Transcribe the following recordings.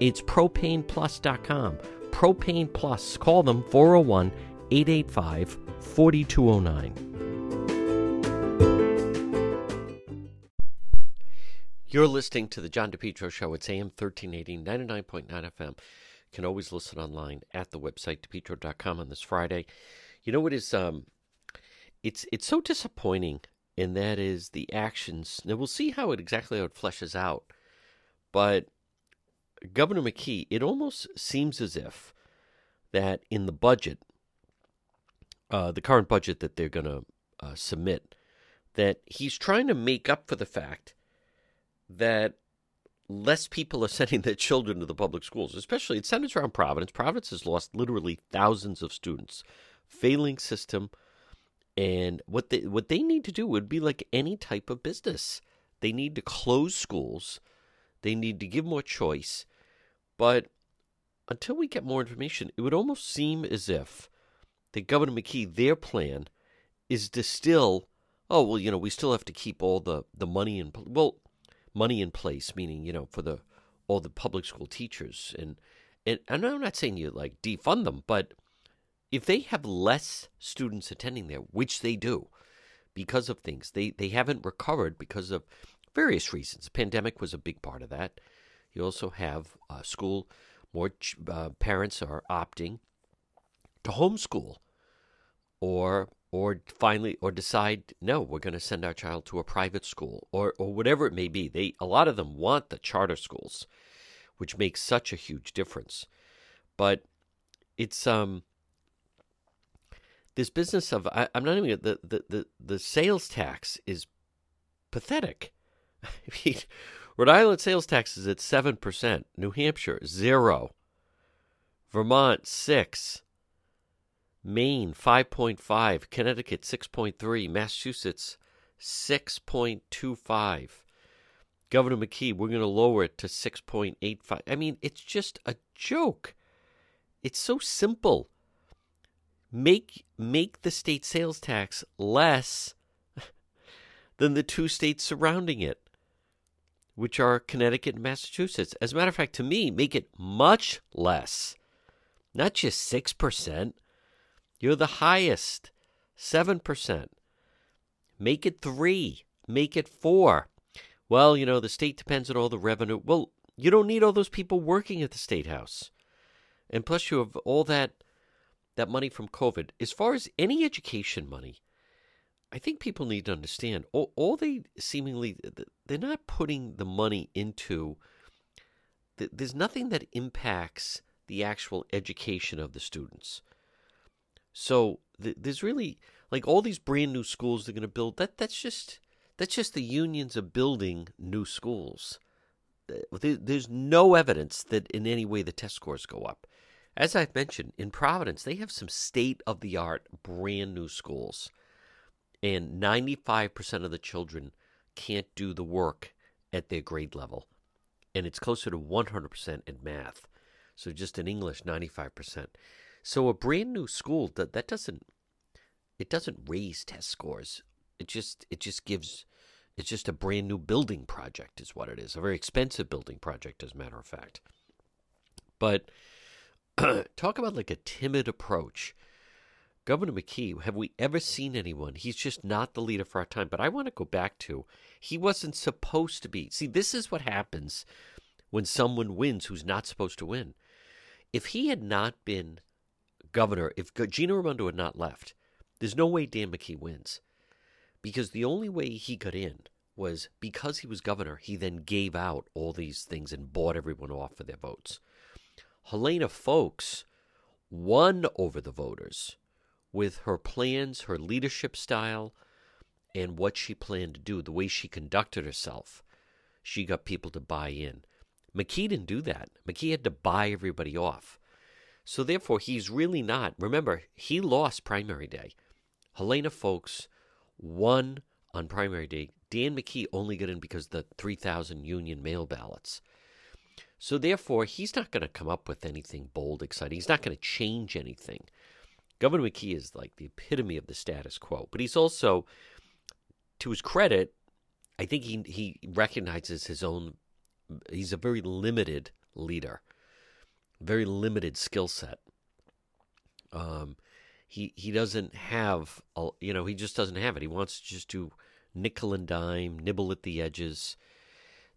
It's propaneplus.com. Propane Plus. Call them 401 885 4209. You're listening to the John DePetro Show. It's AM 1380, 99.9 FM. You can always listen online at the website, depetro.com on this Friday. You know what is, um, it's, it's so disappointing, and that is the actions. Now, we'll see how it exactly how it fleshes out. But Governor McKee, it almost seems as if that in the budget, uh, the current budget that they're going to uh, submit, that he's trying to make up for the fact that less people are sending their children to the public schools, especially it centers around Providence. Providence has lost literally thousands of students, failing system, and what they what they need to do would be like any type of business. They need to close schools. They need to give more choice. But until we get more information, it would almost seem as if the Governor McKee, their plan is to still, oh well, you know, we still have to keep all the the money in. Well, money in place, meaning you know for the all the public school teachers and and, and I'm not saying you like defund them, but if they have less students attending there, which they do, because of things they they haven't recovered because of various reasons. The pandemic was a big part of that. You also have uh, school. More uh, parents are opting to homeschool or or finally or decide no we're going to send our child to a private school or or whatever it may be. They a lot of them want the charter schools which makes such a huge difference. But it's um this business of I, am not even the, the the the sales tax is pathetic. I mean, Rhode Island sales tax is at 7%, New Hampshire 0, Vermont 6, Maine 5.5, Connecticut 6.3, Massachusetts 6.25. Governor McKee, we're going to lower it to 6.85. I mean, it's just a joke. It's so simple. Make make the state sales tax less than the two states surrounding it, which are Connecticut and Massachusetts. As a matter of fact, to me, make it much less. Not just 6%. You're the highest, 7%. Make it 3, make it 4. Well, you know, the state depends on all the revenue. Well, you don't need all those people working at the state house. And plus you have all that that money from COVID. As far as any education money, I think people need to understand all, all they seemingly they're not putting the money into there's nothing that impacts the actual education of the students. So there's really like all these brand new schools they're going to build. That that's just that's just the unions of building new schools. There's no evidence that in any way the test scores go up. As I've mentioned, in Providence, they have some state of the art brand new schools. And 95% of the children can't do the work at their grade level. and it's closer to 100% in math. So just in English, 95%. So a brand new school that that doesn't it doesn't raise test scores. It just it just gives it's just a brand new building project is what it is. A very expensive building project as a matter of fact. But talk about like a timid approach. Governor McKee, have we ever seen anyone? He's just not the leader for our time. But I want to go back to he wasn't supposed to be. See, this is what happens when someone wins who's not supposed to win. If he had not been governor, if Gina Raimondo had not left, there's no way Dan McKee wins. Because the only way he got in was because he was governor, he then gave out all these things and bought everyone off for their votes. Helena Foulkes won over the voters with her plans, her leadership style, and what she planned to do, the way she conducted herself. She got people to buy in. McKee didn't do that. McKee had to buy everybody off. So therefore, he's really not. Remember, he lost primary day. Helena Foulkes won on primary day. Dan McKee only got in because the 3,000 union mail ballots. So therefore, he's not going to come up with anything bold, exciting. He's not going to change anything. Governor McKee is like the epitome of the status quo, but he's also, to his credit, I think he he recognizes his own. He's a very limited leader, very limited skill set. Um, he he doesn't have, a, you know, he just doesn't have it. He wants to just do nickel and dime, nibble at the edges.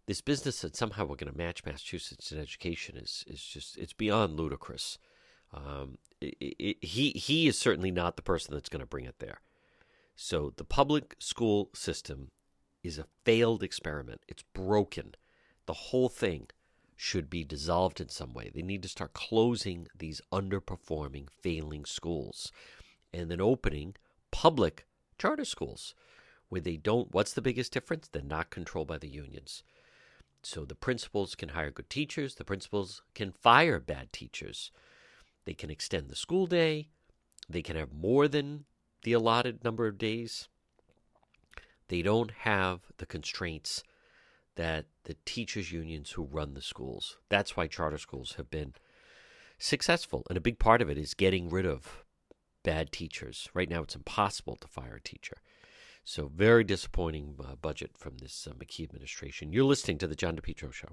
This business that somehow we're going to match Massachusetts in education is is just it's beyond ludicrous. Um, it, it, he he is certainly not the person that's going to bring it there. So the public school system is a failed experiment. It's broken. The whole thing should be dissolved in some way. They need to start closing these underperforming, failing schools and then opening public charter schools where they don't. What's the biggest difference? They're not controlled by the unions. So the principals can hire good teachers, the principals can fire bad teachers. They can extend the school day. They can have more than the allotted number of days. They don't have the constraints that the teachers' unions who run the schools. That's why charter schools have been successful. And a big part of it is getting rid of bad teachers. Right now, it's impossible to fire a teacher. So, very disappointing uh, budget from this uh, McKee administration. You're listening to The John DePetro Show.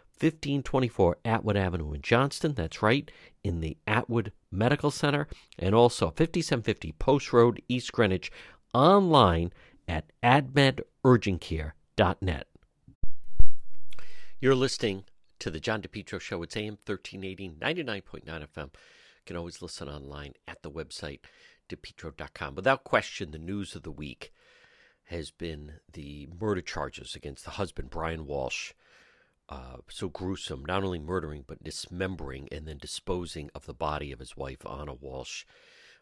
1524 Atwood Avenue in Johnston. That's right, in the Atwood Medical Center. And also 5750 Post Road, East Greenwich, online at atmedurgentcare.net. You're listening to the John DePetro Show. It's AM 1380, 99.9 FM. You can always listen online at the website, depetro.com. Without question, the news of the week has been the murder charges against the husband, Brian Walsh uh, so gruesome, not only murdering but dismembering and then disposing of the body of his wife Anna Walsh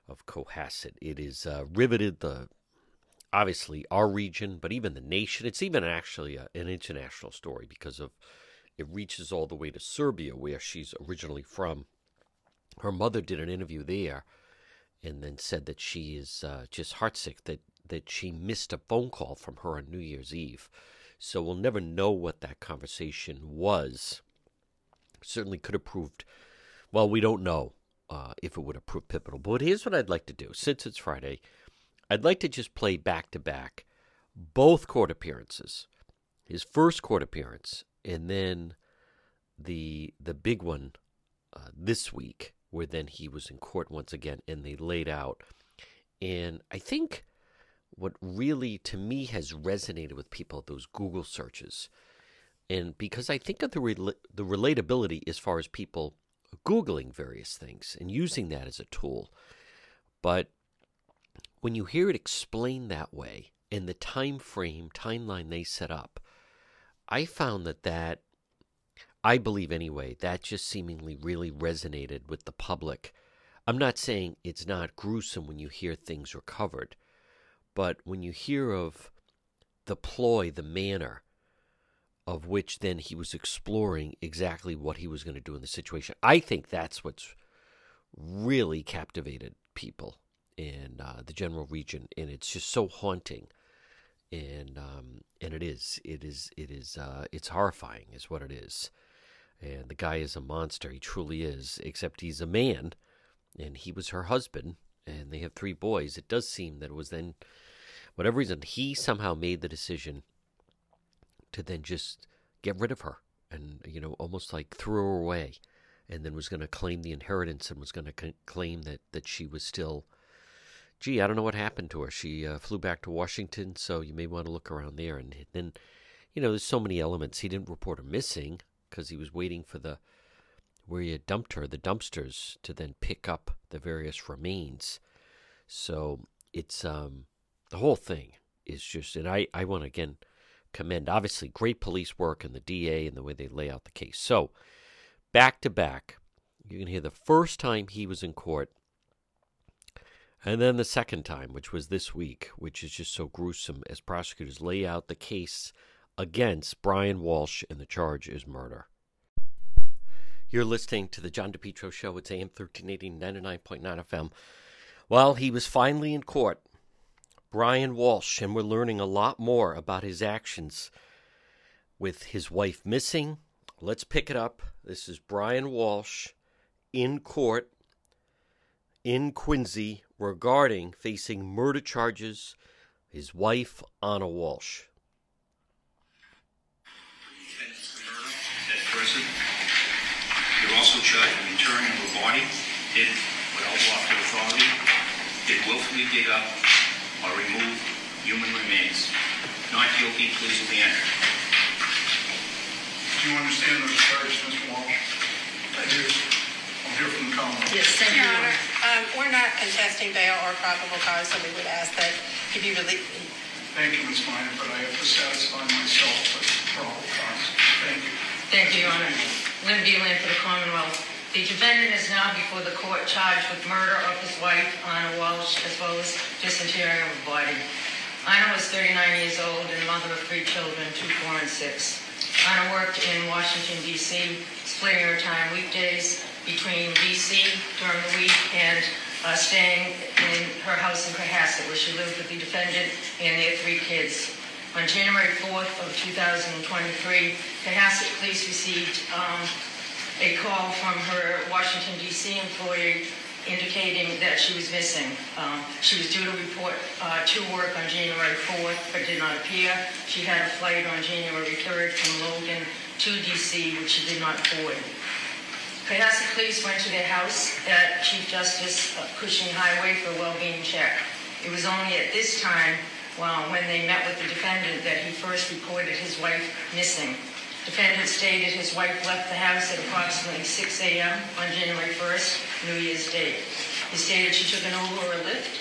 of Cohasset. It is uh, riveted the obviously our region, but even the nation. It's even actually a, an international story because of it reaches all the way to Serbia, where she's originally from. Her mother did an interview there, and then said that she is uh, just heartsick that that she missed a phone call from her on New Year's Eve so we'll never know what that conversation was. Certainly could have proved, well, we don't know uh, if it would have proved pivotal. But here's what I'd like to do. Since it's Friday, I'd like to just play back to back both court appearances. His first court appearance and then the the big one uh, this week, where then he was in court once again, and they laid out. And I think what really, to me, has resonated with people those Google searches, and because I think of the the relatability as far as people googling various things and using that as a tool, but when you hear it explained that way in the time frame timeline they set up, I found that that I believe anyway, that just seemingly really resonated with the public. I'm not saying it's not gruesome when you hear things recovered, but when you hear of the ploy, the manner of which then he was exploring exactly what he was going to do in the situation, I think that's what's really captivated people in uh, the general region, and it's just so haunting. And um, and it is, it is, it is, uh, it's horrifying, is what it is and the guy is a monster. He truly is, except he's a man, and he was her husband, and they have three boys. It does seem that it was then, whatever reason, he somehow made the decision to then just get rid of her and, you know, almost like threw her away and then was going to claim the inheritance and was going to claim that, that she was still. Gee, I don't know what happened to her. She uh, flew back to Washington, so you may want to look around there. And then, you know, there's so many elements. He didn't report her missing because he was waiting for the where he had dumped her, the dumpsters, to then pick up the various remains. So it's um, the whole thing is just, and I, I want to again commend obviously great police work and the DA and the way they lay out the case. So back to back, you can hear the first time he was in court, and then the second time, which was this week, which is just so gruesome as prosecutors lay out the case against Brian Walsh, and the charge is murder. You're listening to the John DePetro Show. It's AM 1380, 99.9 FM. Well, he was finally in court, Brian Walsh, and we're learning a lot more about his actions with his wife missing. Let's pick it up. This is Brian Walsh in court in Quincy regarding facing murder charges. His wife, Anna Walsh. Person. You're also charged with interring of a body hid without lawful authority, did willfully dig up or remove human remains. Not guilty, please will be entered. Do you understand those charges, Mr. Walsh? I do. I'll hear from the Commonwealth. Yes, thank you. Your Honor, um, we're not contesting bail or probable cause, so we would ask that he be released. Thank you, Ms. Miner, but I have to satisfy myself with probable cause. Thank you. Thank you, Your Honor. Lynn Beland for the Commonwealth. The defendant is now before the court charged with murder of his wife, Anna Walsh, as well as disinterring of a body. Anna was 39 years old and mother of three children, two, four, and six. Anna worked in Washington, D.C., splitting her time weekdays between D.C. during the week and uh, staying in her house in Cohasset, where she lived with the defendant and their three kids. On January 4th of 2023, Cohasset Police received um, a call from her Washington, D.C. employee indicating that she was missing. Um, she was due to report uh, to work on January 4th, but did not appear. She had a flight on January 3rd from Logan to D.C., which she did not board. Cohasset Police went to their house at Chief Justice Cushing Highway for a well-being check. It was only at this time well, when they met with the defendant that he first reported his wife missing. Defendant stated his wife left the house at approximately 6 a.m. on January 1st, New Year's Day. He stated she took an Uber or a Lyft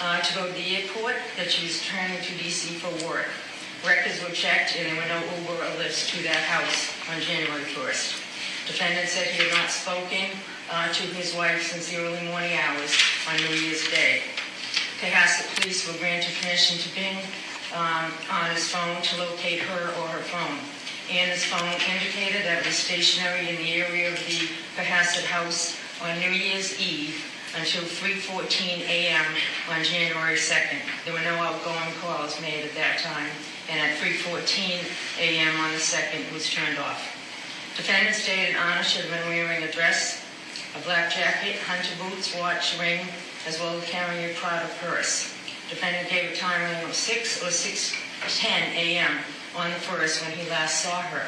uh, to go to the airport, that she was returning to D.C. for work. Records were checked and there were no Uber or Lyfts to that house on January 1st. Defendant said he had not spoken uh, to his wife since the early morning hours on New Year's Day. Cohasset Police were granted permission to ping um, on his phone to locate her or her phone. And his phone indicated that it was stationary in the area of the Cohasset house on New Year's Eve until 3.14 a.m. on January 2nd. There were no outgoing calls made at that time, and at 3.14 a.m. on the 2nd, it was turned off. Defendant stated Anna should have been wearing a dress, a black jacket, hunter boots, watch, ring, as well as carrying a Prada purse. Defendant gave a time of 6 or 6.10 a.m. on the 1st when he last saw her.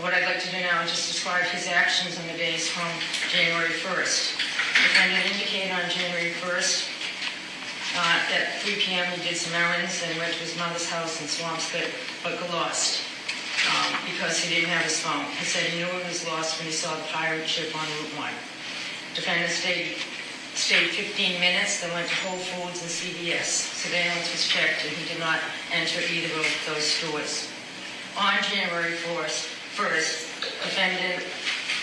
What I'd like to do now is just describe his actions on the days from January 1st. Defendant indicated on January 1st uh, at 3 PM he did some errands and went to his mother's house in Swampscott, but got lost um, because he didn't have his phone. He said he knew it was lost when he saw the pirate ship on Route 1. Defendant stayed, stayed 15 minutes, then went to Whole Foods and CVS. Surveillance was checked and he did not enter either of those stores. On January 1st, 1st defendant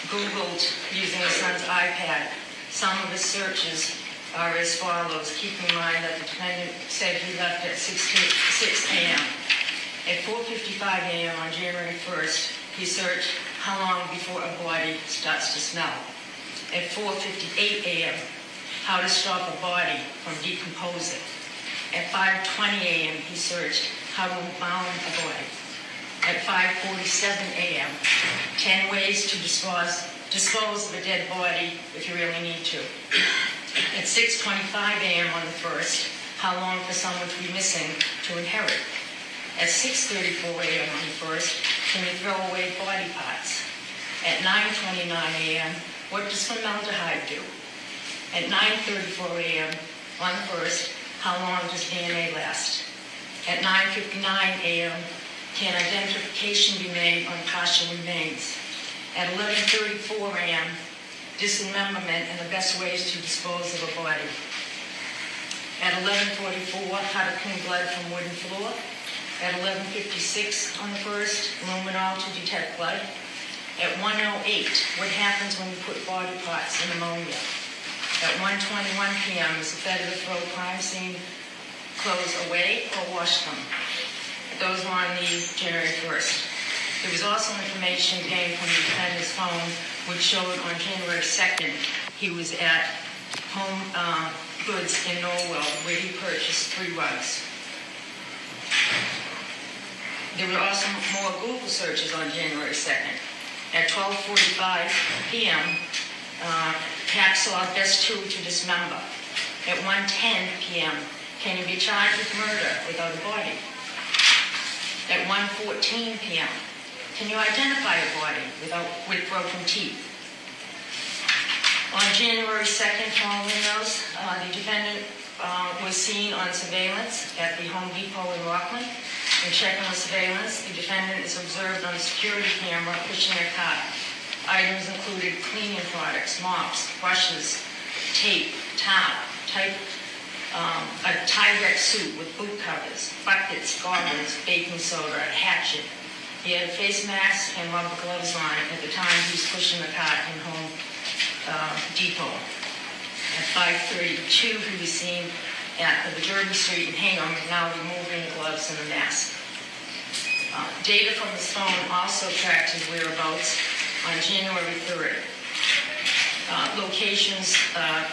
Googled using his son's iPad. Some of his searches are as follows. Keep in mind that the defendant said he left at 6 6 a.m. At 4.55 a.m. on January 1st, he searched how long before a body starts to smell. At 4.58 a.m., how to stop a body from decomposing. At 5.20 a.m., he searched how to bound a body. At 5.47 a.m., 10 ways to dispose, dispose of a dead body if you really need to. At 6.25 a.m. on the 1st, how long for someone to be missing to inherit. At 6.34 a.m. on the 1st, can you throw away body parts? At 9.29 a.m., what does formaldehyde do? At 9.34 a.m. on the 1st, how long does DNA last? At 9.59 a.m., can identification be made on partial remains? At 11.34 a.m., dismemberment and the best ways to dispose of a body. At 11.44, how to clean blood from wooden floor. At 11.56 on the first, luminol to detect blood. At 1.08, what happens when you put body parts in ammonia? At 1.21 p.m., is it better to throw crime scene clothes away or wash them? Those were on the January 1st. There was also information gained from the defendant's phone which showed on January 2nd he was at Home uh, Goods in Norwell where he purchased three rugs. There were also more Google searches on January 2nd. At 12:45 p.m., uh, hacksaw best tool to dismember. At 1:10 p.m., can you be charged with murder without a body? At 1:14 p.m., can you identify a body without with broken teeth? On January 2nd, following those, uh, the defendant uh, was seen on surveillance at the Home Depot in Rockland. In checking the surveillance, the defendant is observed on a security camera pushing a cart. Items included cleaning products, mops, brushes, tape, towel, type, um, a Tyvek suit with boot covers, buckets, goggles, baking soda, a hatchet. He had a face mask and rubber gloves on at the time he was pushing the cart in Home uh, Depot. At 5:32, he was seen at the Derby Street in Hingham, now removing the gloves and the mask. Uh, Data from his phone also tracked his whereabouts on January 3rd. Uh, Locations uh,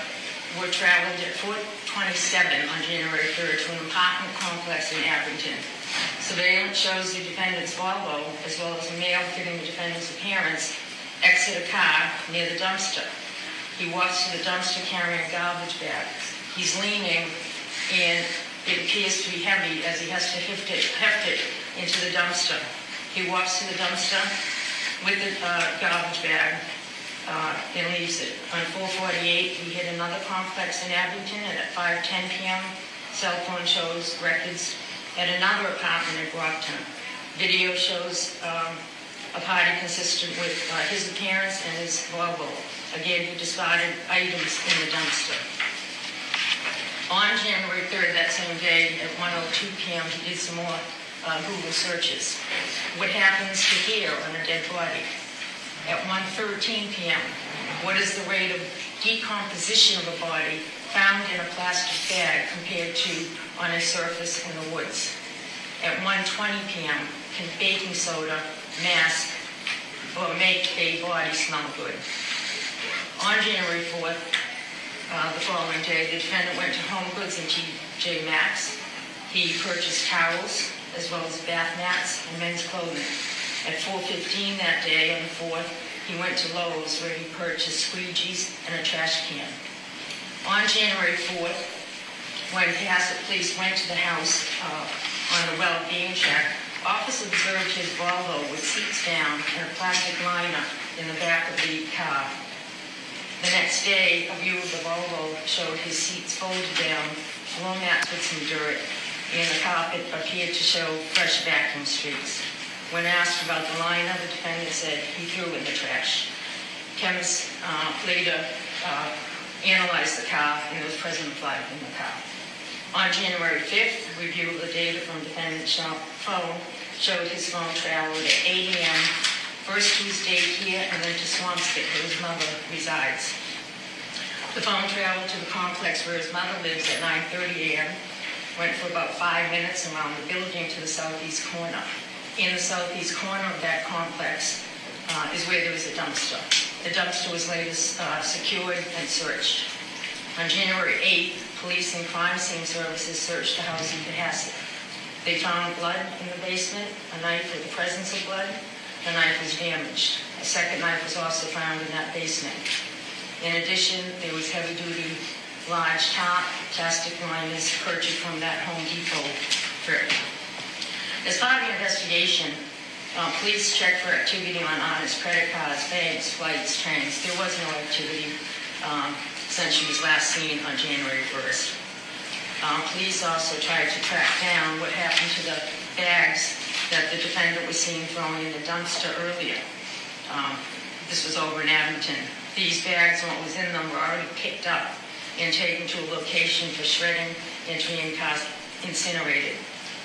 were traveled at 427 on January 3rd to an apartment complex in Abington. Surveillance shows the defendant's Volvo, as well as a male fitting the defendant's appearance, exit a car near the dumpster. He walks to the dumpster carrying a garbage bag. He's leaning, and it appears to be heavy as he has to heft it, heft it into the dumpster. He walks to the dumpster with the uh, garbage bag uh, and leaves it. On 448, he hit another complex in Abington, and at 5:10 p.m., cell phone shows records at another apartment in Brockton. Video shows um, a party consistent with uh, his appearance and his Volvo. Again, he discarded items in the dumpster. On January 3rd, that same day, at 1:02 p.m., he did some more uh, Google searches. What happens to hair on a dead body? At 1:13 p.m., what is the rate of decomposition of a body found in a plastic bag compared to on a surface in the woods? At 1:20 p.m., can baking soda mask or make a body smell good? On January 4th, uh, the following day, the defendant went to Home Goods and TJ Maxx. He purchased towels as well as bath mats and men's clothing. At 4:15 that day on the 4th, he went to Lowe's where he purchased squeegees and a trash can. On January 4th, when Cohasset police went to the house uh, on a well-being check, Officer observed his Volvo with seats down and a plastic liner in the back of the car. The next day, a view of the Volvo showed his seats folded down, floor mats with some dirt, and the carpet appeared to show fresh vacuum streaks. When asked about the liner, the defendant said he threw in the trash. Chemists uh, later uh, analyzed the car, and there was present blood in the car. On January 5th, review of the data from defendant's phone showed his phone traveled at 8 a.m., first to his daycare and then to Swampscott, where his mother resides. The phone traveled to the complex where his mother lives at 9:30 a.m., went for about five minutes around the building to the southeast corner. In the southeast corner of that complex uh, is where there was a dumpster. The dumpster was later uh, secured and searched. On January 8th, police and crime scene services searched the house in Cohasset. They found blood in the basement, a knife with the presence of blood. The knife was damaged. A second knife was also found in that basement. In addition, there was heavy-duty large top plastic liners purchased from that Home Depot trip. As part of the investigation, uh, police checked for activity on Anna's credit cards, banks, flights, trains. There was no activity um, since she was last seen on January 1st. Um, police also tried to track down what happened to the bags that the defendant was seen throwing in the dumpster earlier. Um, this was over in Abington. These bags and what was in them were already picked up and taken to a location for shredding and to incinerated.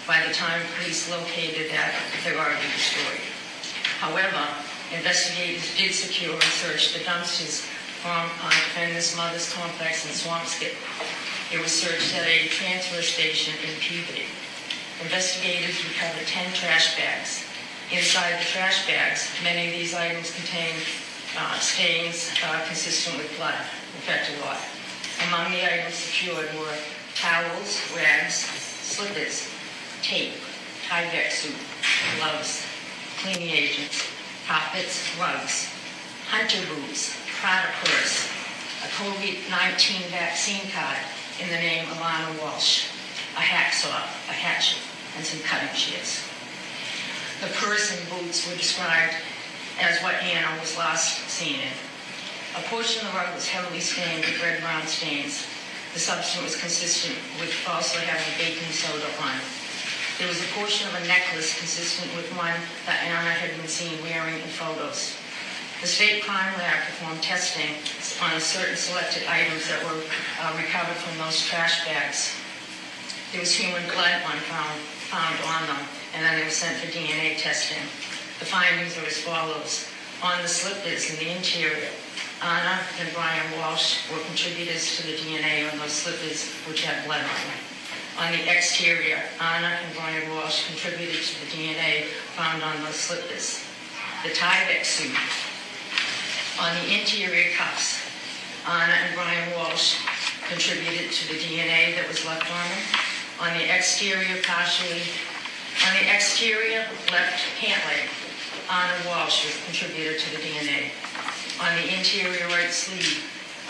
By the time police located that, they were already destroyed. However, investigators did secure and search the dumpsters from uh, defendant's mother's complex in Swampscott. It was searched at a transfer station in Peabody. Investigators recovered 10 trash bags. Inside the trash bags, many of these items contained uh, stains uh, consistent with blood, infected water. Among the items secured were towels, rags, slippers, tape, Tyvek suit, gloves, cleaning agents, carpets, rugs, hunter boots, Prada purse, a COVID-19 vaccine card in the name of Anna Walsh, a hacksaw, a hatchet, and some cutting shears. The purse and boots were described as what Anna was last seen in. A portion of the rug was heavily stained with red-brown stains. The substance was consistent with also having baking soda on it. There was a portion of a necklace consistent with one that Anna had been seen wearing in photos. The state crime lab performed testing on certain selected items that were uh, recovered from those trash bags. There was human blood on found, found on them, and then they were sent for DNA testing. The findings are as follows. On the slippers in the interior, Uh, Anna and Brian Walsh were contributors to the DNA on those slippers which had blood on them. On the exterior, Anna and Brian Walsh contributed to the DNA found on those slippers. The Tyvek suit on the interior cuffs, Anna and Brian Walsh contributed to the DNA that was left on them. On the exterior, partially, on the exterior left pant leg, Anna Walsh was contributed to the DNA. On the interior right sleeve,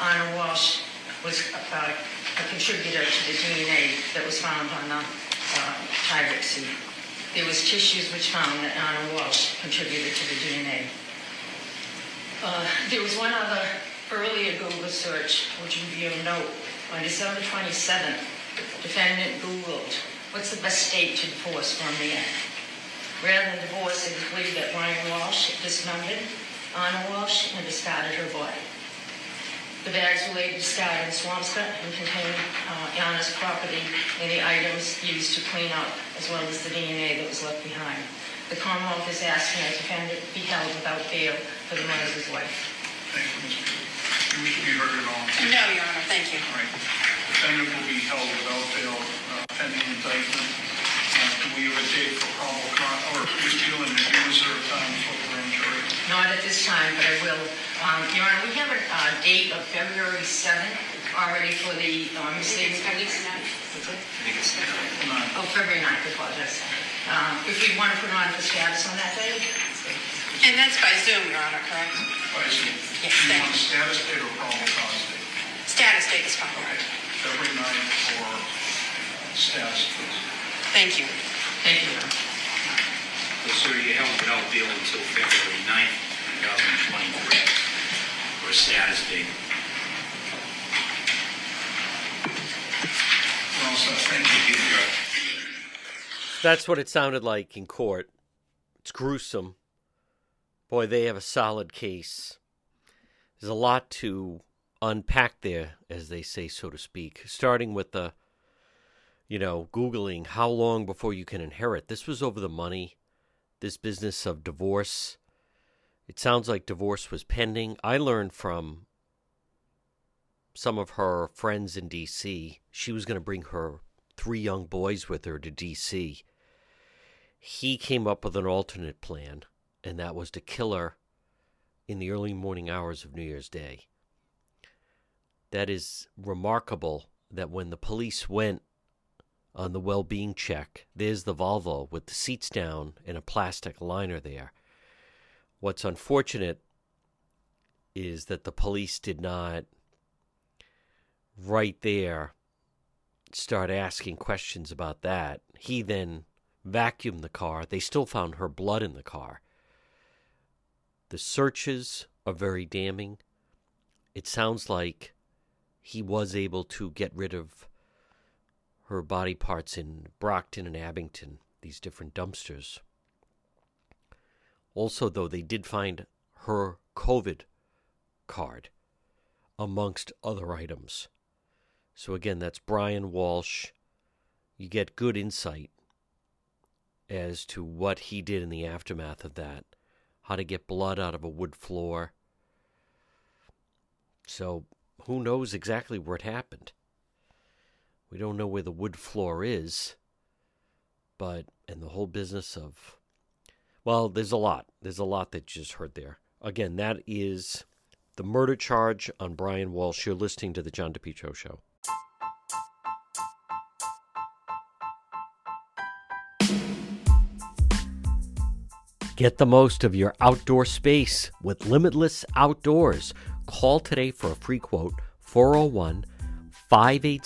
Anna Walsh was uh, a contributor to the DNA that was found on the uh, Tyvek suit. There was tissues which found that Anna Walsh contributed to the DNA. Uh, there was one other earlier Google search, which you'll note. On December 27th, defendant Googled, what's the best state to divorce from the end? Rather than divorce, it was believed that Brian Walsh dismembered Anna Walsh and discarded her body. The bags were later discarded in Swampscott and contained uh, Anna's property and the items used to clean up, as well as the DNA that was left behind. The Commonwealth is asking that the defendant be held without bail for the murder of his wife. Thank you, Ms. Peter. You wish to be heard at all? No, Your Honor, thank you. All right. Defendant will be held without bail uh, pending indictment. Uh, Do we have a date for probable cause, or Ms. Peter, do you reserve time for the grand jury? Not at this time, but I will. Um, Your Honor, we have a uh, date of February 7th already for the um, Mercedes police. What's it? Oh, February 9th, I apologize. Um, If we want to put on for status on that day? And that's by Zoom, Your Honor, correct? I see. Yes, Do you thank want you. status date or probable cause date? Status date is fine. Okay. February 9th for uh, status, please. Thank you. Thank you, Your Honor. Sir, you're held without bail until February 9th, 2023, for a status date. Well, so thank you. That's what it sounded like in court. It's gruesome. Boy, they have a solid case. There's a lot to unpack there, as they say, so to speak. Starting with the, you know, Googling how long before you can inherit. This was over the money, this business of divorce. It sounds like divorce was pending. I learned from some of her friends in D.C. she was going to bring her three young boys with her to D.C. He came up with an alternate plan, and that was to kill her in the early morning hours of New Year's Day. That is remarkable that when the police went on the well being check, there's the Volvo with the seats down and a plastic liner there. What's unfortunate is that the police did not right there start asking questions about that. He then vacuumed the car. They still found her blood in the car. The searches are very damning. It sounds like he was able to get rid of her body parts in Brockton and Abington, these different dumpsters. Also, though, they did find her COVID card amongst other items. So, again, that's Brian Walsh. You get good insight as to what he did in the aftermath of that, how to get blood out of a wood floor. So, who knows exactly it happened? We don't know where the wood floor is, but, and the whole business of, well, there's a lot. There's a lot that you just heard there. Again, that is the murder charge on Brian Walsh. You're listening to The John DePetro Show. Get the most of your outdoor space with Limitless Outdoors. Call today for a free quote 401 580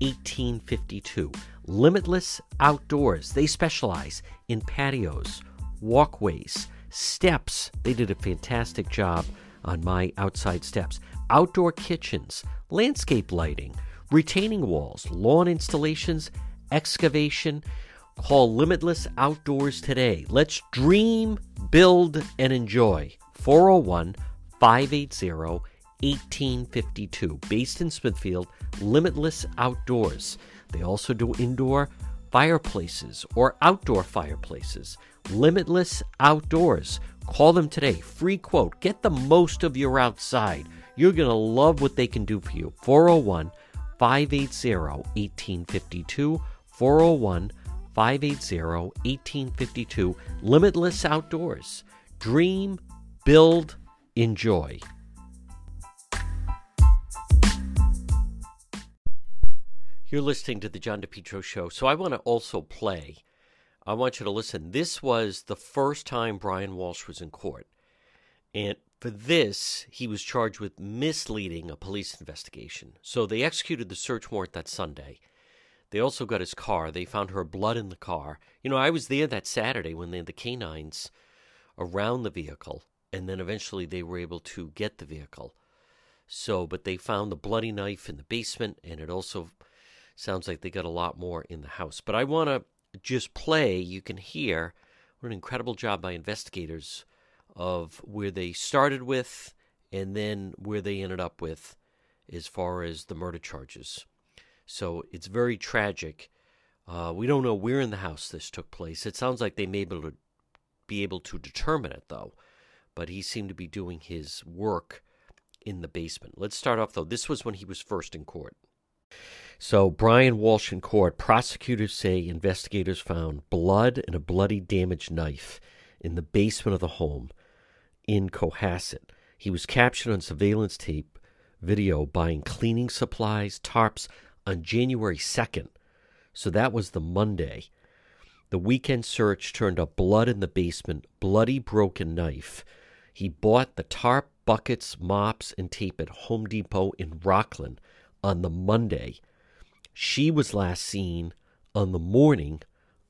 1852. Limitless Outdoors. They specialize in patios, walkways, steps. They did a fantastic job on my outside steps. Outdoor kitchens, landscape lighting, retaining walls, lawn installations, excavation. Call Limitless Outdoors today. Let's dream, build, and enjoy. 401 580 1852. Based in Smithfield, Limitless Outdoors. They also do indoor fireplaces or outdoor fireplaces. Limitless Outdoors. Call them today. Free quote. Get the most of your outside. You're going to love what they can do for you. 401 580 1852. 401 580 1852. Limitless Outdoors. Dream, build, enjoy. You're listening to the John DePetro Show. So I want to also play. I want you to listen. This was the first time Brian Walsh was in court. And for this, he was charged with misleading a police investigation. So they executed the search warrant that Sunday. They also got his car. They found her blood in the car. You know, I was there that Saturday when they had the canines around the vehicle, and then eventually they were able to get the vehicle. So, but they found the bloody knife in the basement, and it also sounds like they got a lot more in the house. But I want to just play. You can hear what an incredible job by investigators of where they started with and then where they ended up with as far as the murder charges. So it's very tragic. Uh, we don't know where in the house this took place. It sounds like they may be able to, be able to determine it, though. But he seemed to be doing his work in the basement. Let's start off, though. This was when he was first in court. So, Brian Walsh in court, prosecutors say investigators found blood and a bloody damaged knife in the basement of the home in Cohasset. He was captured on surveillance tape video buying cleaning supplies, tarps, on January 2nd. So that was the Monday. The weekend search turned up blood in the basement, bloody broken knife. He bought the tarp, buckets, mops, and tape at Home Depot in Rockland on the Monday. She was last seen on the morning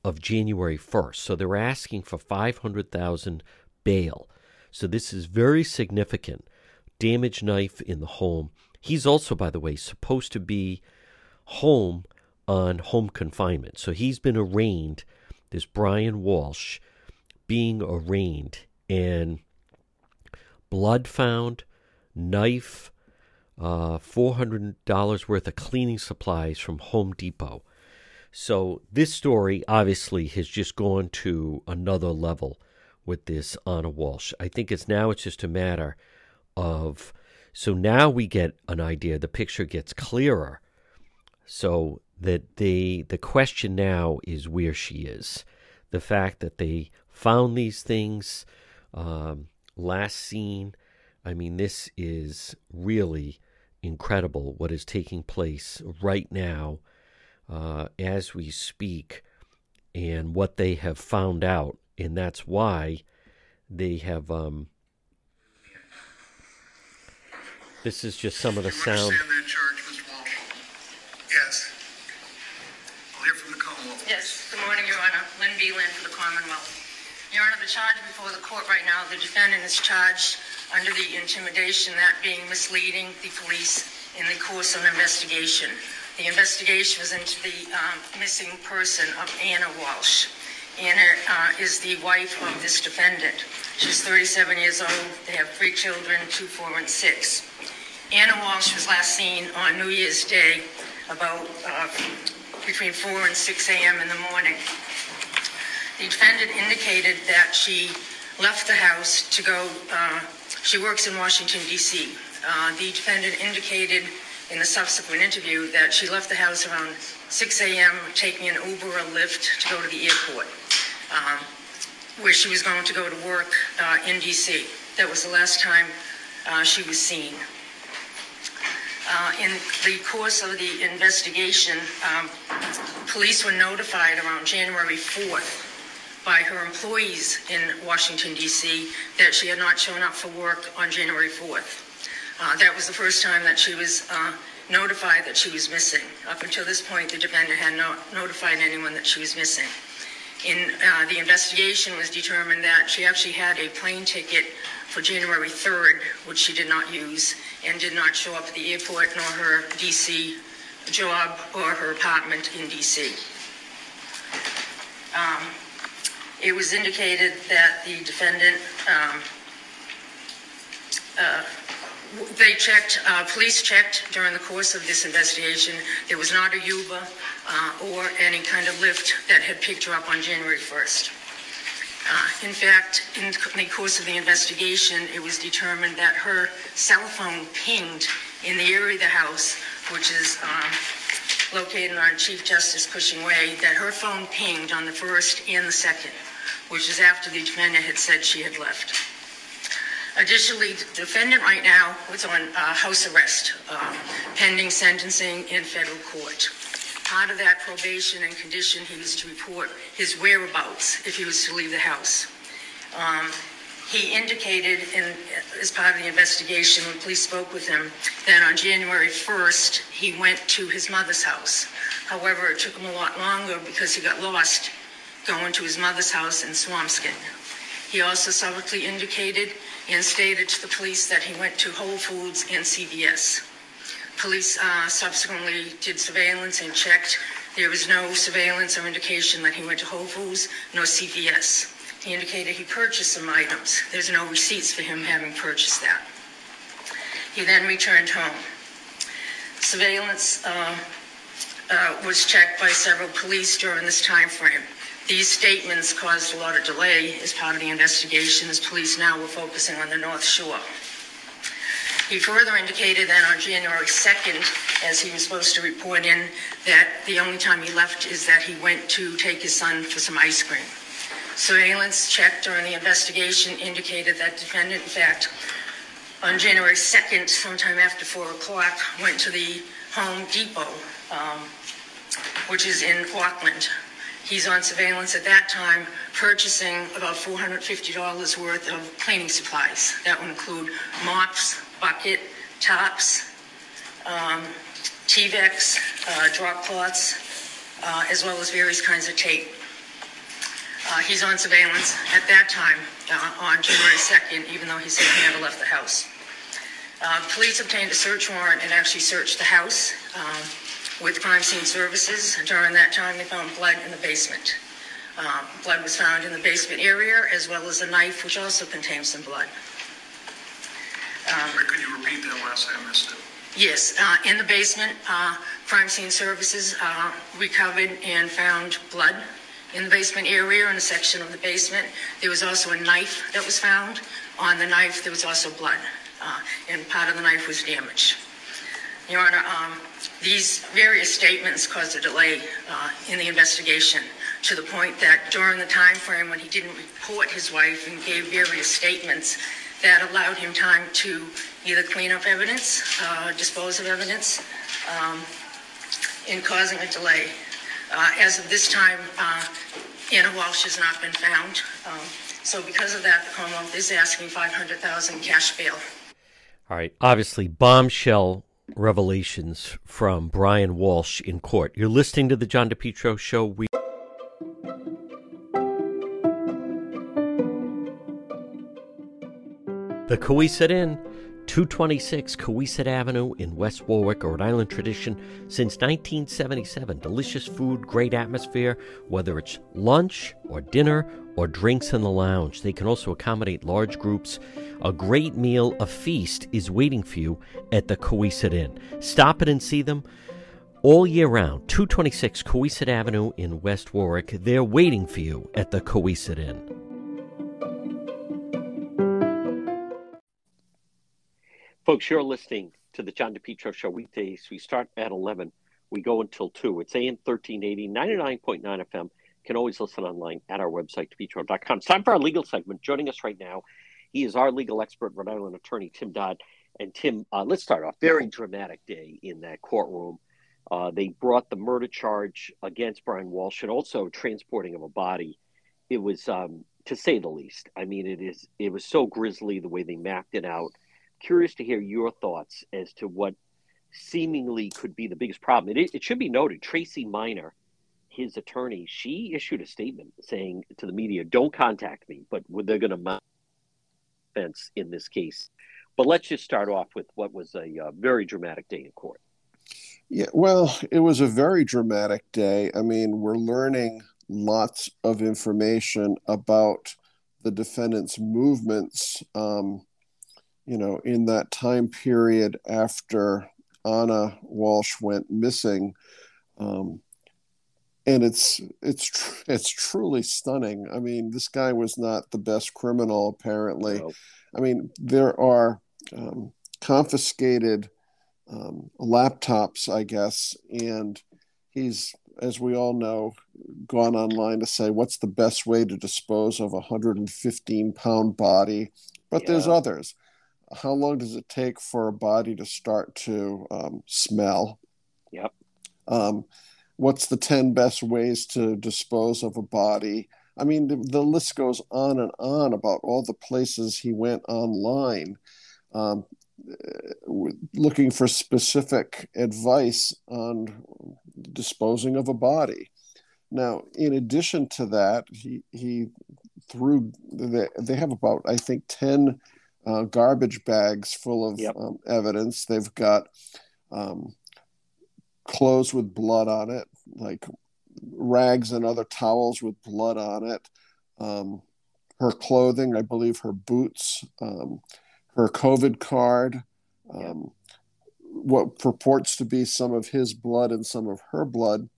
of January 1st. So they're asking for 500,000 bail. So this is very significant. Damaged knife in the home. He's also, by the way, supposed to be home on home confinement. So he's been arraigned, this Brian Walsh being arraigned, and blood found, knife, uh, $400 worth of cleaning supplies from Home Depot. So this story obviously has just gone to another level with this Anna Walsh. I think it's now it's just a matter of so now we get an idea. The picture gets clearer. So that the the question now is where she is. The fact that they found these things um, last seen. I mean, this is really incredible what is taking place right now uh, as we speak and what they have found out. And that's why they have. Um, this is just some of the You sound. that charge, Mr. Walsh? Yes. I'll hear from the Commonwealth. Yes, good morning, Your Honor. Lynn Beland for the Commonwealth. Your Honor, the charge before the court right now, the defendant is charged under the intimidation, that being misleading the police in the course of an investigation. The investigation was into the um, missing person of Anna Walsh. Anna uh, is the wife of this defendant. She's 37 years old. They have three children, two, four, and six. Anna Walsh was last seen on New Year's Day about uh, between 4 and 6 a.m. in the morning. The defendant indicated that she left the house to go, uh, she works in Washington, D.C. Uh, The defendant indicated in the subsequent interview that she left the house around 6 a.m., taking an Uber or Lyft to go to the airport, um, where she was going to go to work uh, in D.C. That was the last time uh, she was seen. Uh, In the course of the investigation, um, police were notified around January 4th by her employees in Washington DC that she had not shown up for work on January 4th. Uh, That was the first time that she was uh, notified that she was missing. Up until this point, the defendant had not notified anyone that she was missing. In uh, the investigation was determined that she actually had a plane ticket for January 3rd, which she did not use, and did not show up at the airport nor her DC job or her apartment in DC. Um, It was indicated that the defendant, um, uh, they checked, uh, police checked during the course of this investigation. There was not a Uber uh, or any kind of lift that had picked her up on January 1st. Uh, In fact, in the course of the investigation, it was determined that her cell phone pinged in the area of the house, which is um, located on Chief Justice Cushing Way, that her phone pinged on the first and the second, which is after the defendant had said she had left. Additionally, the defendant right now was on uh, house arrest um, pending sentencing in federal court. Part of that probation and condition, he was to report his whereabouts if he was to leave the house. Um, He indicated in, as part of the investigation, when police spoke with him, that on January 1st, he went to his mother's house. However, it took him a lot longer because he got lost going to his mother's house in Swampscott. He also subsequently indicated and stated to the police that he went to Whole Foods and CVS. Police uh, subsequently did surveillance and checked. There was no surveillance or indication that he went to Whole Foods nor CVS. He indicated he purchased some items. There's no receipts for him having purchased that. He then returned home. Surveillance uh, uh, was checked by several police during this time frame. These statements caused a lot of delay as part of the investigation, as police now were focusing on the North Shore. He further indicated that on January 2nd, as he was supposed to report in, that the only time he left is that he went to take his son for some ice cream. Surveillance checked during the investigation indicated that defendant, in fact, on January 2nd, sometime after 4 o'clock, went to the Home Depot, um, which is in Rockland. He's on surveillance at that time, purchasing about $450 worth of cleaning supplies. That would include mops, bucket, tops, um, Tyveks, uh, drop cloths, uh, as well as various kinds of tape. Uh, he's on surveillance at that time uh, on January 2nd, even though he said he never left the house. Uh, police obtained a search warrant and actually searched the house um, with crime scene services. During that time, they found blood in the basement. Uh, blood was found in the basement area, as well as a knife, which also contained some blood. Wait, Could you repeat that last, I missed it? Yes, uh, in the basement, uh, crime scene services uh, recovered and found blood in the basement area in a section of the basement. There was also a knife that was found. On the knife, there was also blood, uh, and part of the knife was damaged. Your Honor, um, these various statements caused a delay uh, in the investigation to the point that during the time frame when he didn't report his wife and gave various statements, that allowed him time to either clean up evidence, uh, dispose of evidence, um, in causing a delay. Uh, as of this time, uh, Anna Walsh has not been found. Um, so because of that, the Commonwealth is asking 500,000 cash bail. All right. Obviously, bombshell revelations from Brian Walsh in court. You're listening to the John DePetro show. We The Cowesett Inn, 226 Cowesett Avenue in West Warwick, Rhode Island tradition since 1977. Delicious food, great atmosphere, whether it's lunch or dinner or drinks in the lounge. They can also accommodate large groups. A great meal, a feast is waiting for you at the Cowesett Inn. Stop it and see them all year round. 226 Cowesett Avenue in West Warwick. They're waiting for you at the Cowesett Inn. Folks, you're listening to the John DePetro Show weekdays. We start at 11. We go until 2. It's AM 1380, 99.9 FM. Can always listen online at our website, depetro.com. It's time for our legal segment. Joining us right now, he is our legal expert, Rhode Island attorney Tim Dodd. And Tim, uh, let's start off. Very dramatic day in that courtroom. Uh, they brought the murder charge against Brian Walsh and also transporting of a body. It was, um, to say the least. I mean, it is. It was so grisly the way they mapped it out curious to hear your thoughts as to what seemingly could be the biggest problem. It, it should be noted, Tracy Miner, his attorney, she issued a statement saying to the media, "Don't contact me," but they're going to mount offense in this case. But let's just start off with what was a uh, very dramatic day in court. Yeah, well, it was a very dramatic day. I mean, we're learning lots of information about the defendant's movements. Um, you know, in that time period after Anna Walsh went missing. Um, and it's it's tr- it's truly stunning. I mean, this guy was not the best criminal, apparently. No. I mean, there are um, confiscated um, laptops, I guess, and he's, as we all know, gone online to say what's the best way to dispose of a 115 pound body. But yeah. there's others how long does it take for a body to start to um, smell? Yep. What's the 10 best ways to dispose of a body? I mean, the, the, list goes on and on about all the places he went online um, looking for specific advice on disposing of a body. Now, in addition to that, he, he threw, they, they have about, I think, 10 uh, garbage bags full of yep. um, evidence. They've got um, clothes with blood on it, like rags and other towels with blood on it. Um, her clothing, I believe her boots, um, her COVID card. Um, what purports to be some of his blood and some of her blood.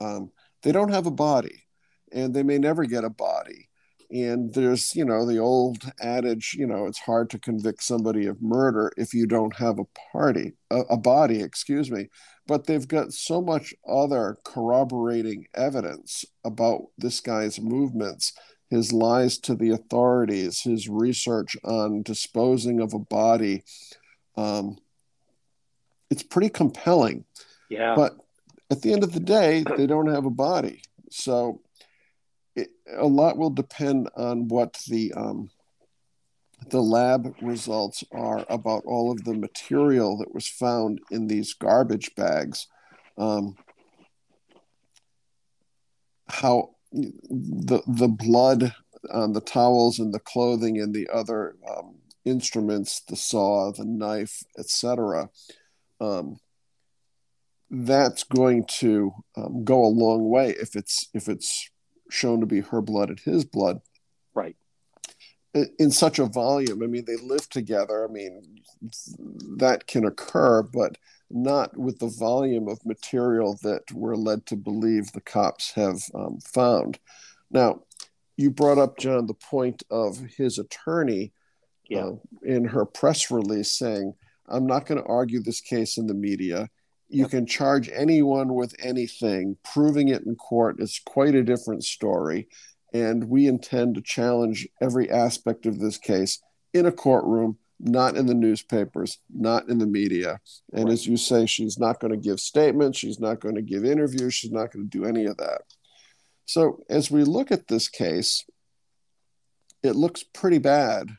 Um, they don't have a body, and they may never get a body and there's you know the old adage you know it's hard to convict somebody of murder if you don't have a party a, a, body excuse me. But they've got so much other corroborating evidence about this guy's movements his lies to the authorities his research on disposing of a body um, it's pretty compelling. Yeah. But at the end of the day they don't have a body. So it, a lot will depend on what the um, the lab results are about all of the material that was found in these garbage bags. Um, how the the blood on the towels and the clothing and the other um, instruments, the saw, the knife, etc. Um, that's going to um, go a long way if it's if it's shown to be her blood and his blood. Right. In, such a volume, I mean, they live together. I mean, that can occur, but not with the volume of material that we're led to believe the cops have um, found. Now, you brought up, John, the point of his attorney yeah. uh, in her press release saying, I'm not going to argue this case in the media. You Yep. can charge anyone with anything. Proving it in court is quite a different story. And we intend to challenge every aspect of this case in a courtroom, not in the newspapers, not in the media. And Right. as you say, she's not going to give statements, she's not going to give interviews, she's not going to do any of that. So as we look at this case, it looks pretty bad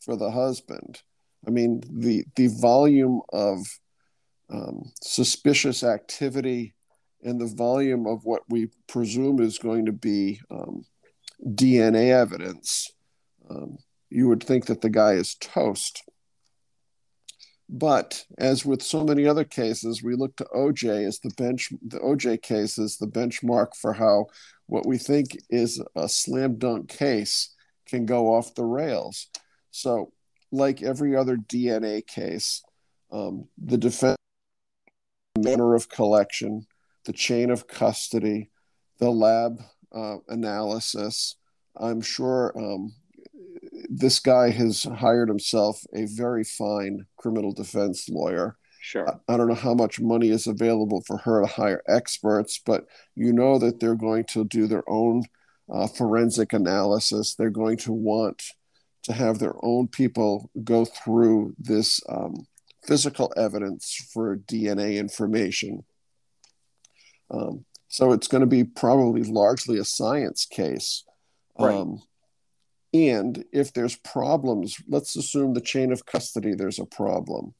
for the husband. I mean, the the volume of um, suspicious activity and the volume of what we presume is going to be um, DNA evidence, um, you would think that the guy is toast. But as with so many other cases, we look to OJ as the bench. The OJ case is the benchmark for how what we think is a slam dunk case can go off the rails. So, like every other DNA case, um, the defense manner of collection, the chain of custody, the lab uh, analysis. I'm sure um, this guy has hired himself a very fine criminal defense lawyer. Sure. I- I don't know how much money is available for her to hire experts, but you know that they're going to do their own uh, forensic analysis. They're going to want to have their own people go through this um, physical evidence for DNA information. Um, so it's going to be probably largely a science case. Right. Um, and if there's problems, let's assume the chain of custody, there's a problem,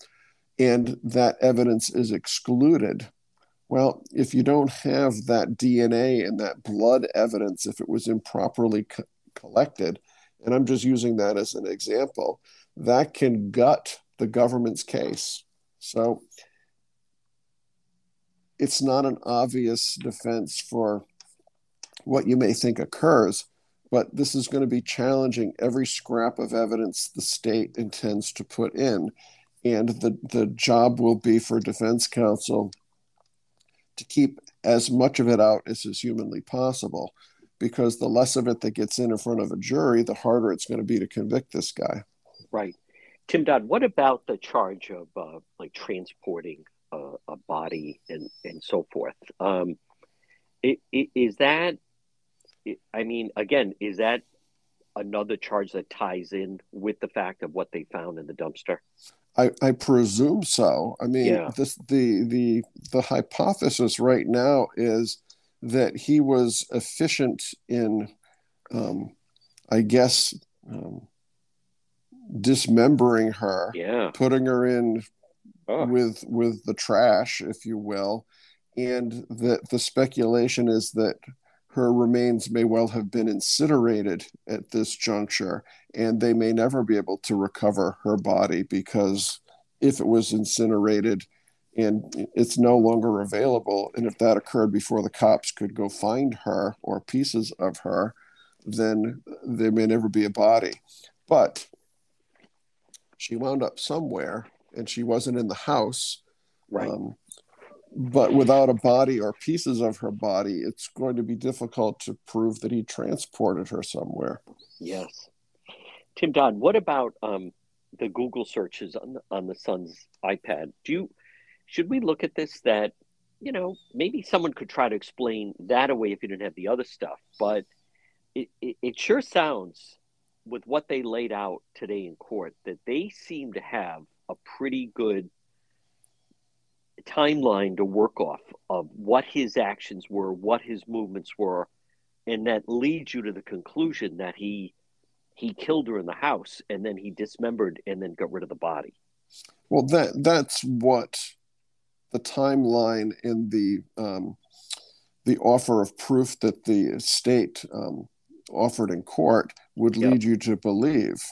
and that evidence is excluded. Well, if you don't have that DNA and that blood evidence, if it was improperly co- collected, and I'm just using that as an example, that can gut the government's case. So it's not an obvious defense for what you may think occurs, but this is going to be challenging every scrap of evidence the state intends to put in. And the, the job will be for defense counsel to keep as much of it out as is humanly possible, because the less of it that gets in in front of a jury, the harder it's going to be to convict this guy. Right. Tim Dodd, what about the charge of uh, like transporting a, a body and, and so forth? Um, i- i- is that, i- I mean, again, is that another charge that ties in with the fact of what they found in the dumpster? I, I presume so. I mean, Yeah. this the the the hypothesis right now is that he was efficient in, um, I guess, um, dismembering her, Yeah. putting her in Oh, with with the trash, if you will, and that the speculation is that her remains may well have been incinerated at this juncture, and they may never be able to recover her body because if it was incinerated and it's no longer available, and if that occurred before the cops could go find her or pieces of her, then there may never be a body. But she wound up somewhere and she wasn't in the house. right. Um, but without a body or pieces of her body, it's going to be difficult to prove that he transported her somewhere. Yes. Tim Dodd, what about um, the Google searches on the, on the son's iPad? Do you should we look at this that you know maybe someone could try to explain that away if you didn't have the other stuff, but it, it, it sure sounds with what they laid out today in court that they seem to have a pretty good timeline to work off of what his actions were, what his movements were, and that leads you to the conclusion that he he killed her in the house and then he dismembered and then got rid of the body. Well, that that's what the timeline in the um, the offer of proof that the state um, offered in court would lead yep. you to believe.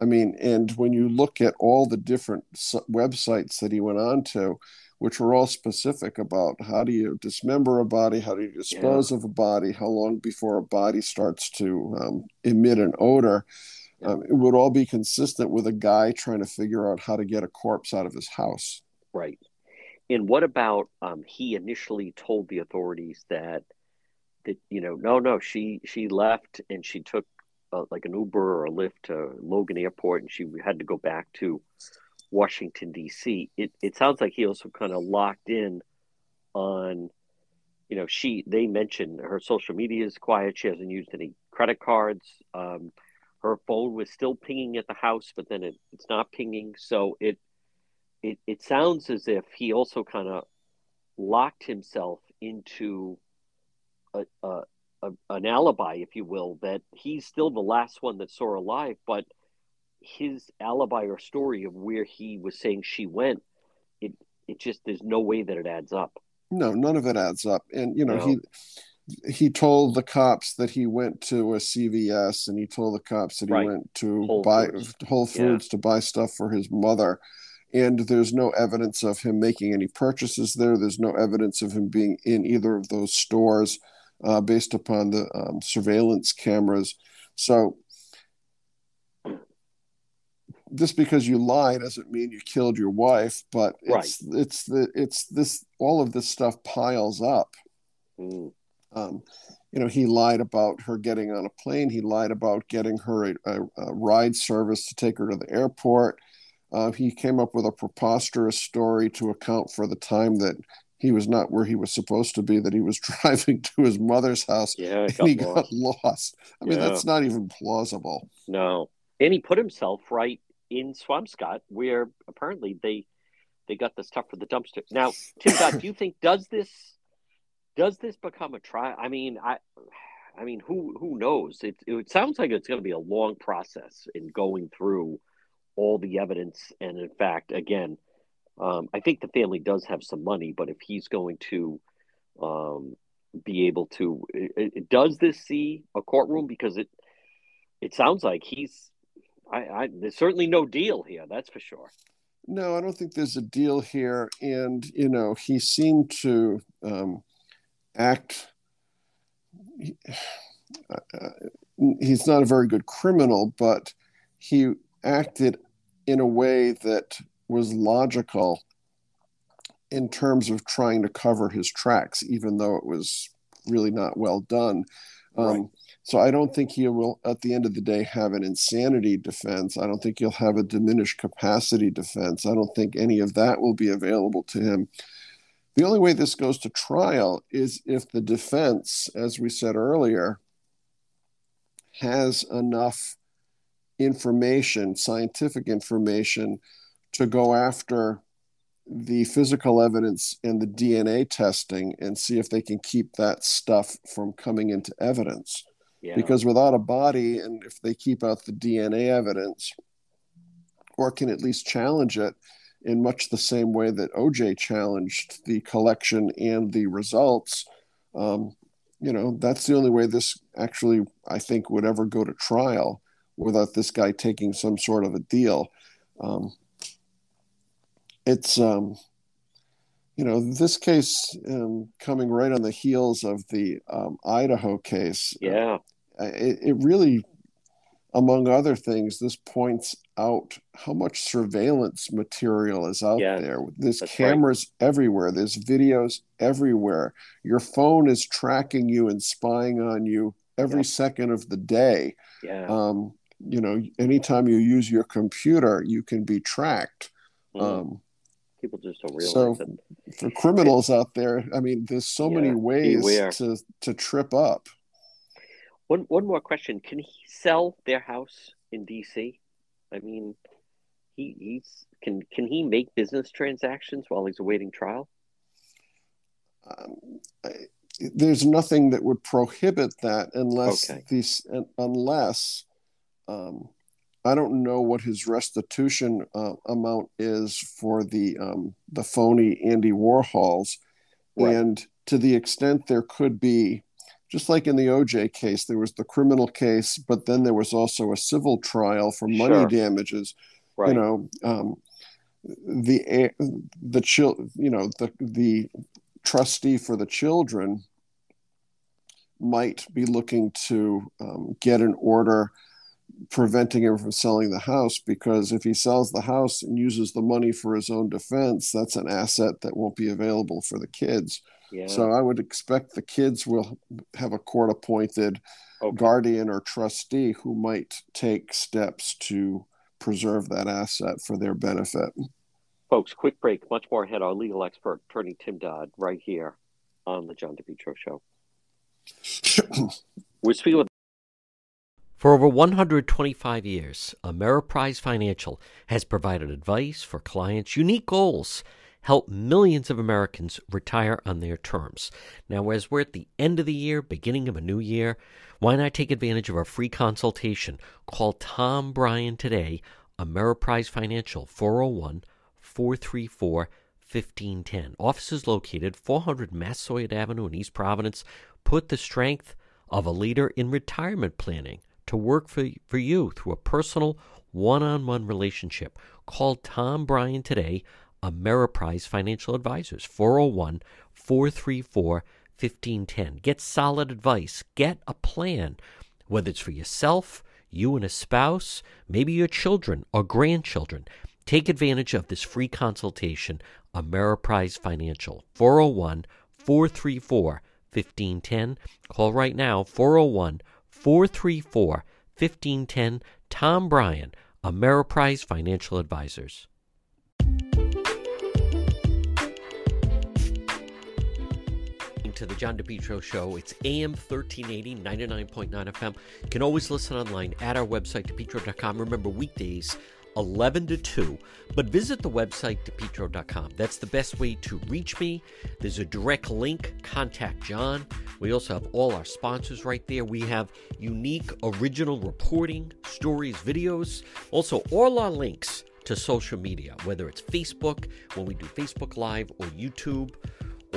I mean, and when you look at all the different websites that he went on to, which were all specific about how do you dismember a body, how do you dispose yeah. of a body, how long before a body starts to um, emit an odor, yeah. um, it would all be consistent with a guy trying to figure out how to get a corpse out of his house. Right. And what about um, he initially told the authorities that that you know no no she she left and she took like an Uber or a Lyft to Logan Airport and she had to go back to Washington D.C. It it sounds like he also kind of locked in on you know she they mentioned her social media is quiet. She hasn't used any credit cards. Um, her phone was still pinging at the house but then it, it's not pinging. So it it, it sounds as if he also kind of locked himself into a, a, a, an alibi, if you will, that he's still the last one that saw her alive, but his alibi or story of where he was saying she went, it it just there's no way that it adds up. No, none of it adds up. And you know, no. he he told the cops that he went to a CVS and he told the cops that he right. went to Whole buy Foods. Whole Foods yeah. to buy stuff for his mother and there's no evidence of him making any purchases there. There's no evidence of him being in either of those stores uh, based upon the um, surveillance cameras. So, just because you lie doesn't mean you killed your wife, but it's right. it's the it's this all of this stuff piles up. Mm. Um, you know, he lied about her getting on a plane. He lied about getting her a, a, a ride service to take her to the airport. Uh, he came up with a preposterous story to account for the time that he was not where he was supposed to be, that he was driving to his mother's house yeah, and he lost. got lost. I mean, yeah. that's not even plausible. No. And he put himself right in Swampscott, where apparently they they got the stuff for the dumpster. Now, Tim Dodd, do you think does this does this become a trial? I mean, I I mean, who who knows? It it sounds like it's going to be a long process in going through all the evidence. And in fact, again, um, I think the family does have some money, but if he's going to um, be able to, it, it, does this see a courtroom? Because it it sounds like he's. I, I there's certainly no deal here. That's for sure. No, I don't think there's a deal here, and you know he seemed to um, act. Uh, uh, he's not a very good criminal, but he acted in a way that was logical in terms of trying to cover his tracks, even though it was really not well done. Um, right. So I don't think he will, at the end of the day, have an insanity defense. I don't think he'll have a diminished capacity defense. I don't think any of that will be available to him. The only way this goes to trial is if the defense, as we said earlier, has enough information, scientific information, to go after the physical evidence and the DNA testing and see if they can keep that stuff from coming into evidence. Yeah. Because without a body, and if they keep out the DNA evidence, or can at least challenge it in much the same way that OJ challenged the collection and the results, um, you know, that's the only way this actually, I think, would ever go to trial without this guy taking some sort of a deal. Um, it's um, you know this case um, coming right on the heels of the um, Idaho case. Uh, yeah, uh, it, it, really, among other things, this points out how much surveillance material is out yeah, there. There's cameras right. everywhere. There's videos everywhere. Your phone is tracking you and spying on you every yeah. second of the day. Yeah. Um, you know, anytime you use your computer, you can be tracked. Mm. Um, People just don't realize so it. For criminals out there, I mean, there's so yeah, many ways beware. to to trip up. One one more question: Can he sell their house in D.C.? I mean, he he's can can he make business transactions while he's awaiting trial? Um, I, there's nothing that would prohibit that unless okay. these unless um, I don't know what his restitution uh, amount is for the um, the phony Andy Warhols, right. and to the extent there could be, just like in the OJ case, there was the criminal case, but then there was also a civil trial for money Sure. damages. Right. You know, um, the the chil- you know the the trustee for the children might be looking to um, get an order preventing him from selling the house because if he sells the house and uses the money for his own defense, that's an asset that won't be available for the kids. yeah. So I would expect the kids will have a court appointed Okay. guardian or trustee who might take steps to preserve that asset for their benefit. Folks, quick break. Much more ahead. Our legal expert, attorney Tim Dodd, right here on the John DePetro Show. We're speaking with. For over 125 years, Ameriprise Financial has provided advice for clients' unique goals, help millions of Americans retire on their terms. Now, as we're at the end of the year, beginning of a new year, why not take advantage of our free consultation? Call Tom Bryan today, Ameriprise Financial, 401 434 1510. Offices located 400 Massasoit Avenue in East Providence. Put the strength of a leader in retirement planning to work for, for you through a personal one on one relationship. Call Tom Bryan today, Ameriprise Financial Advisors, 401 434 1510. Get solid advice, get a plan, whether it's for yourself, you and a spouse, maybe your children or grandchildren. Take advantage of this free consultation, Ameriprise Financial, 401 434 1510. Call right now, 401 434 1510. Tom Bryan, Ameriprise Financial Advisors. to the John DePetro Show. It's AM 1380, 99.9 FM. You can always listen online at our website, depetro.com. Remember, weekdays, 11 to 2. But visit the website, depetro.com. That's the best way to reach me. There's a direct link. Contact John. We also have all our sponsors right there. We have unique original reporting, stories, videos. Also, all our links to social media, whether it's Facebook, when we do Facebook Live, or YouTube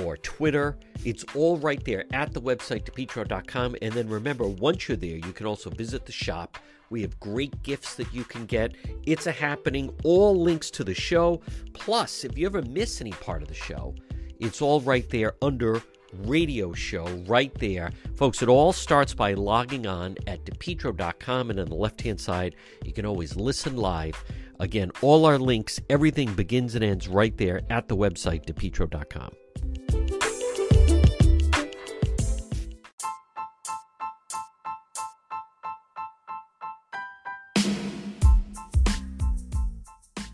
or Twitter. It's all right there at the website, depetro.com. And then remember, once you're there, you can also visit the shop. We have great gifts that you can get. It's a happening. All links to the show. Plus, if you ever miss any part of the show, it's all right there under radio show right there. Folks, it all starts by logging on at depetro.com. And on the left hand side, you can always listen live. Again, all our links, everything begins and ends right there at the website, depetro.com.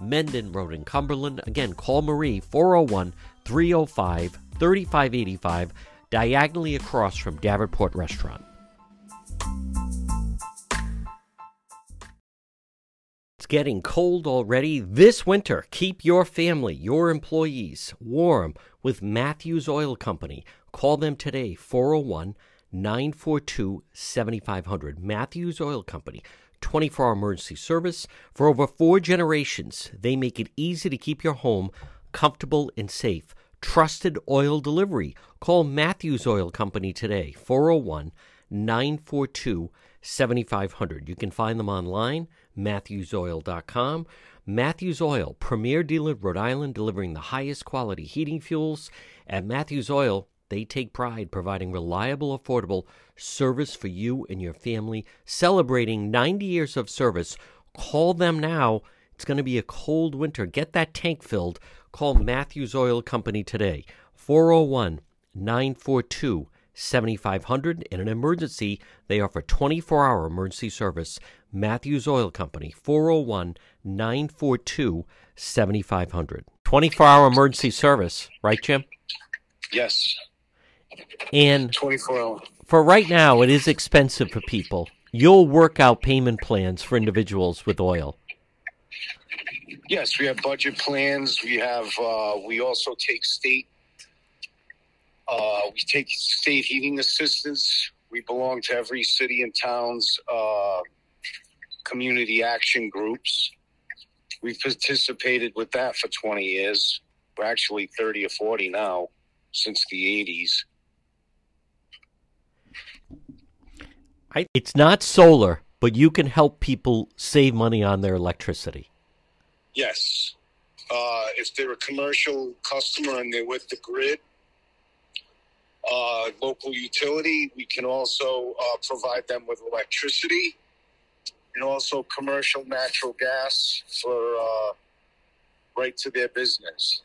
Mendon Road in Cumberland. Again, call Marie 401 305 3585, diagonally across from Davenport Restaurant. It's getting cold already. This winter, keep your family, your employees warm with Matthews Oil Company. Call them today, 401 942 7500. Matthews Oil Company. 24 hour emergency service. For over four generations, they make it easy to keep your home comfortable and safe. Trusted oil delivery. Call Matthews Oil Company today, 401 942 7500. You can find them online, matthewsoil.com. Matthews Oil, premier dealer Rhode Island, delivering the highest quality heating fuels. At Matthews Oil, they take pride providing reliable, affordable service for you and your family. Celebrating 90 years of service, Call them now. It's going to be a cold winter. Get that tank filled. Call Matthews Oil Company today. 401 942 7500. In an emergency, they offer 24 hour emergency service. Matthews Oil Company, 401 942 7500. 24 hour emergency service, right, Jim? Yes, And 24 hour. for right now, it is expensive for people. You'll work out payment plans for individuals with oil. Yes, we have budget plans. We have. Uh, we also take state. Uh, we take state heating assistance. We belong to every city and town's uh, community action groups. We've participated with that for 20 years. We're actually 30 or 40 now, since the 80s. I, it's not solar, but you can help people save money on their electricity. Yes. Uh, if they're a commercial customer and they're with the grid, uh, local utility, we can also uh, provide them with electricity and also commercial natural gas for uh, right to their business.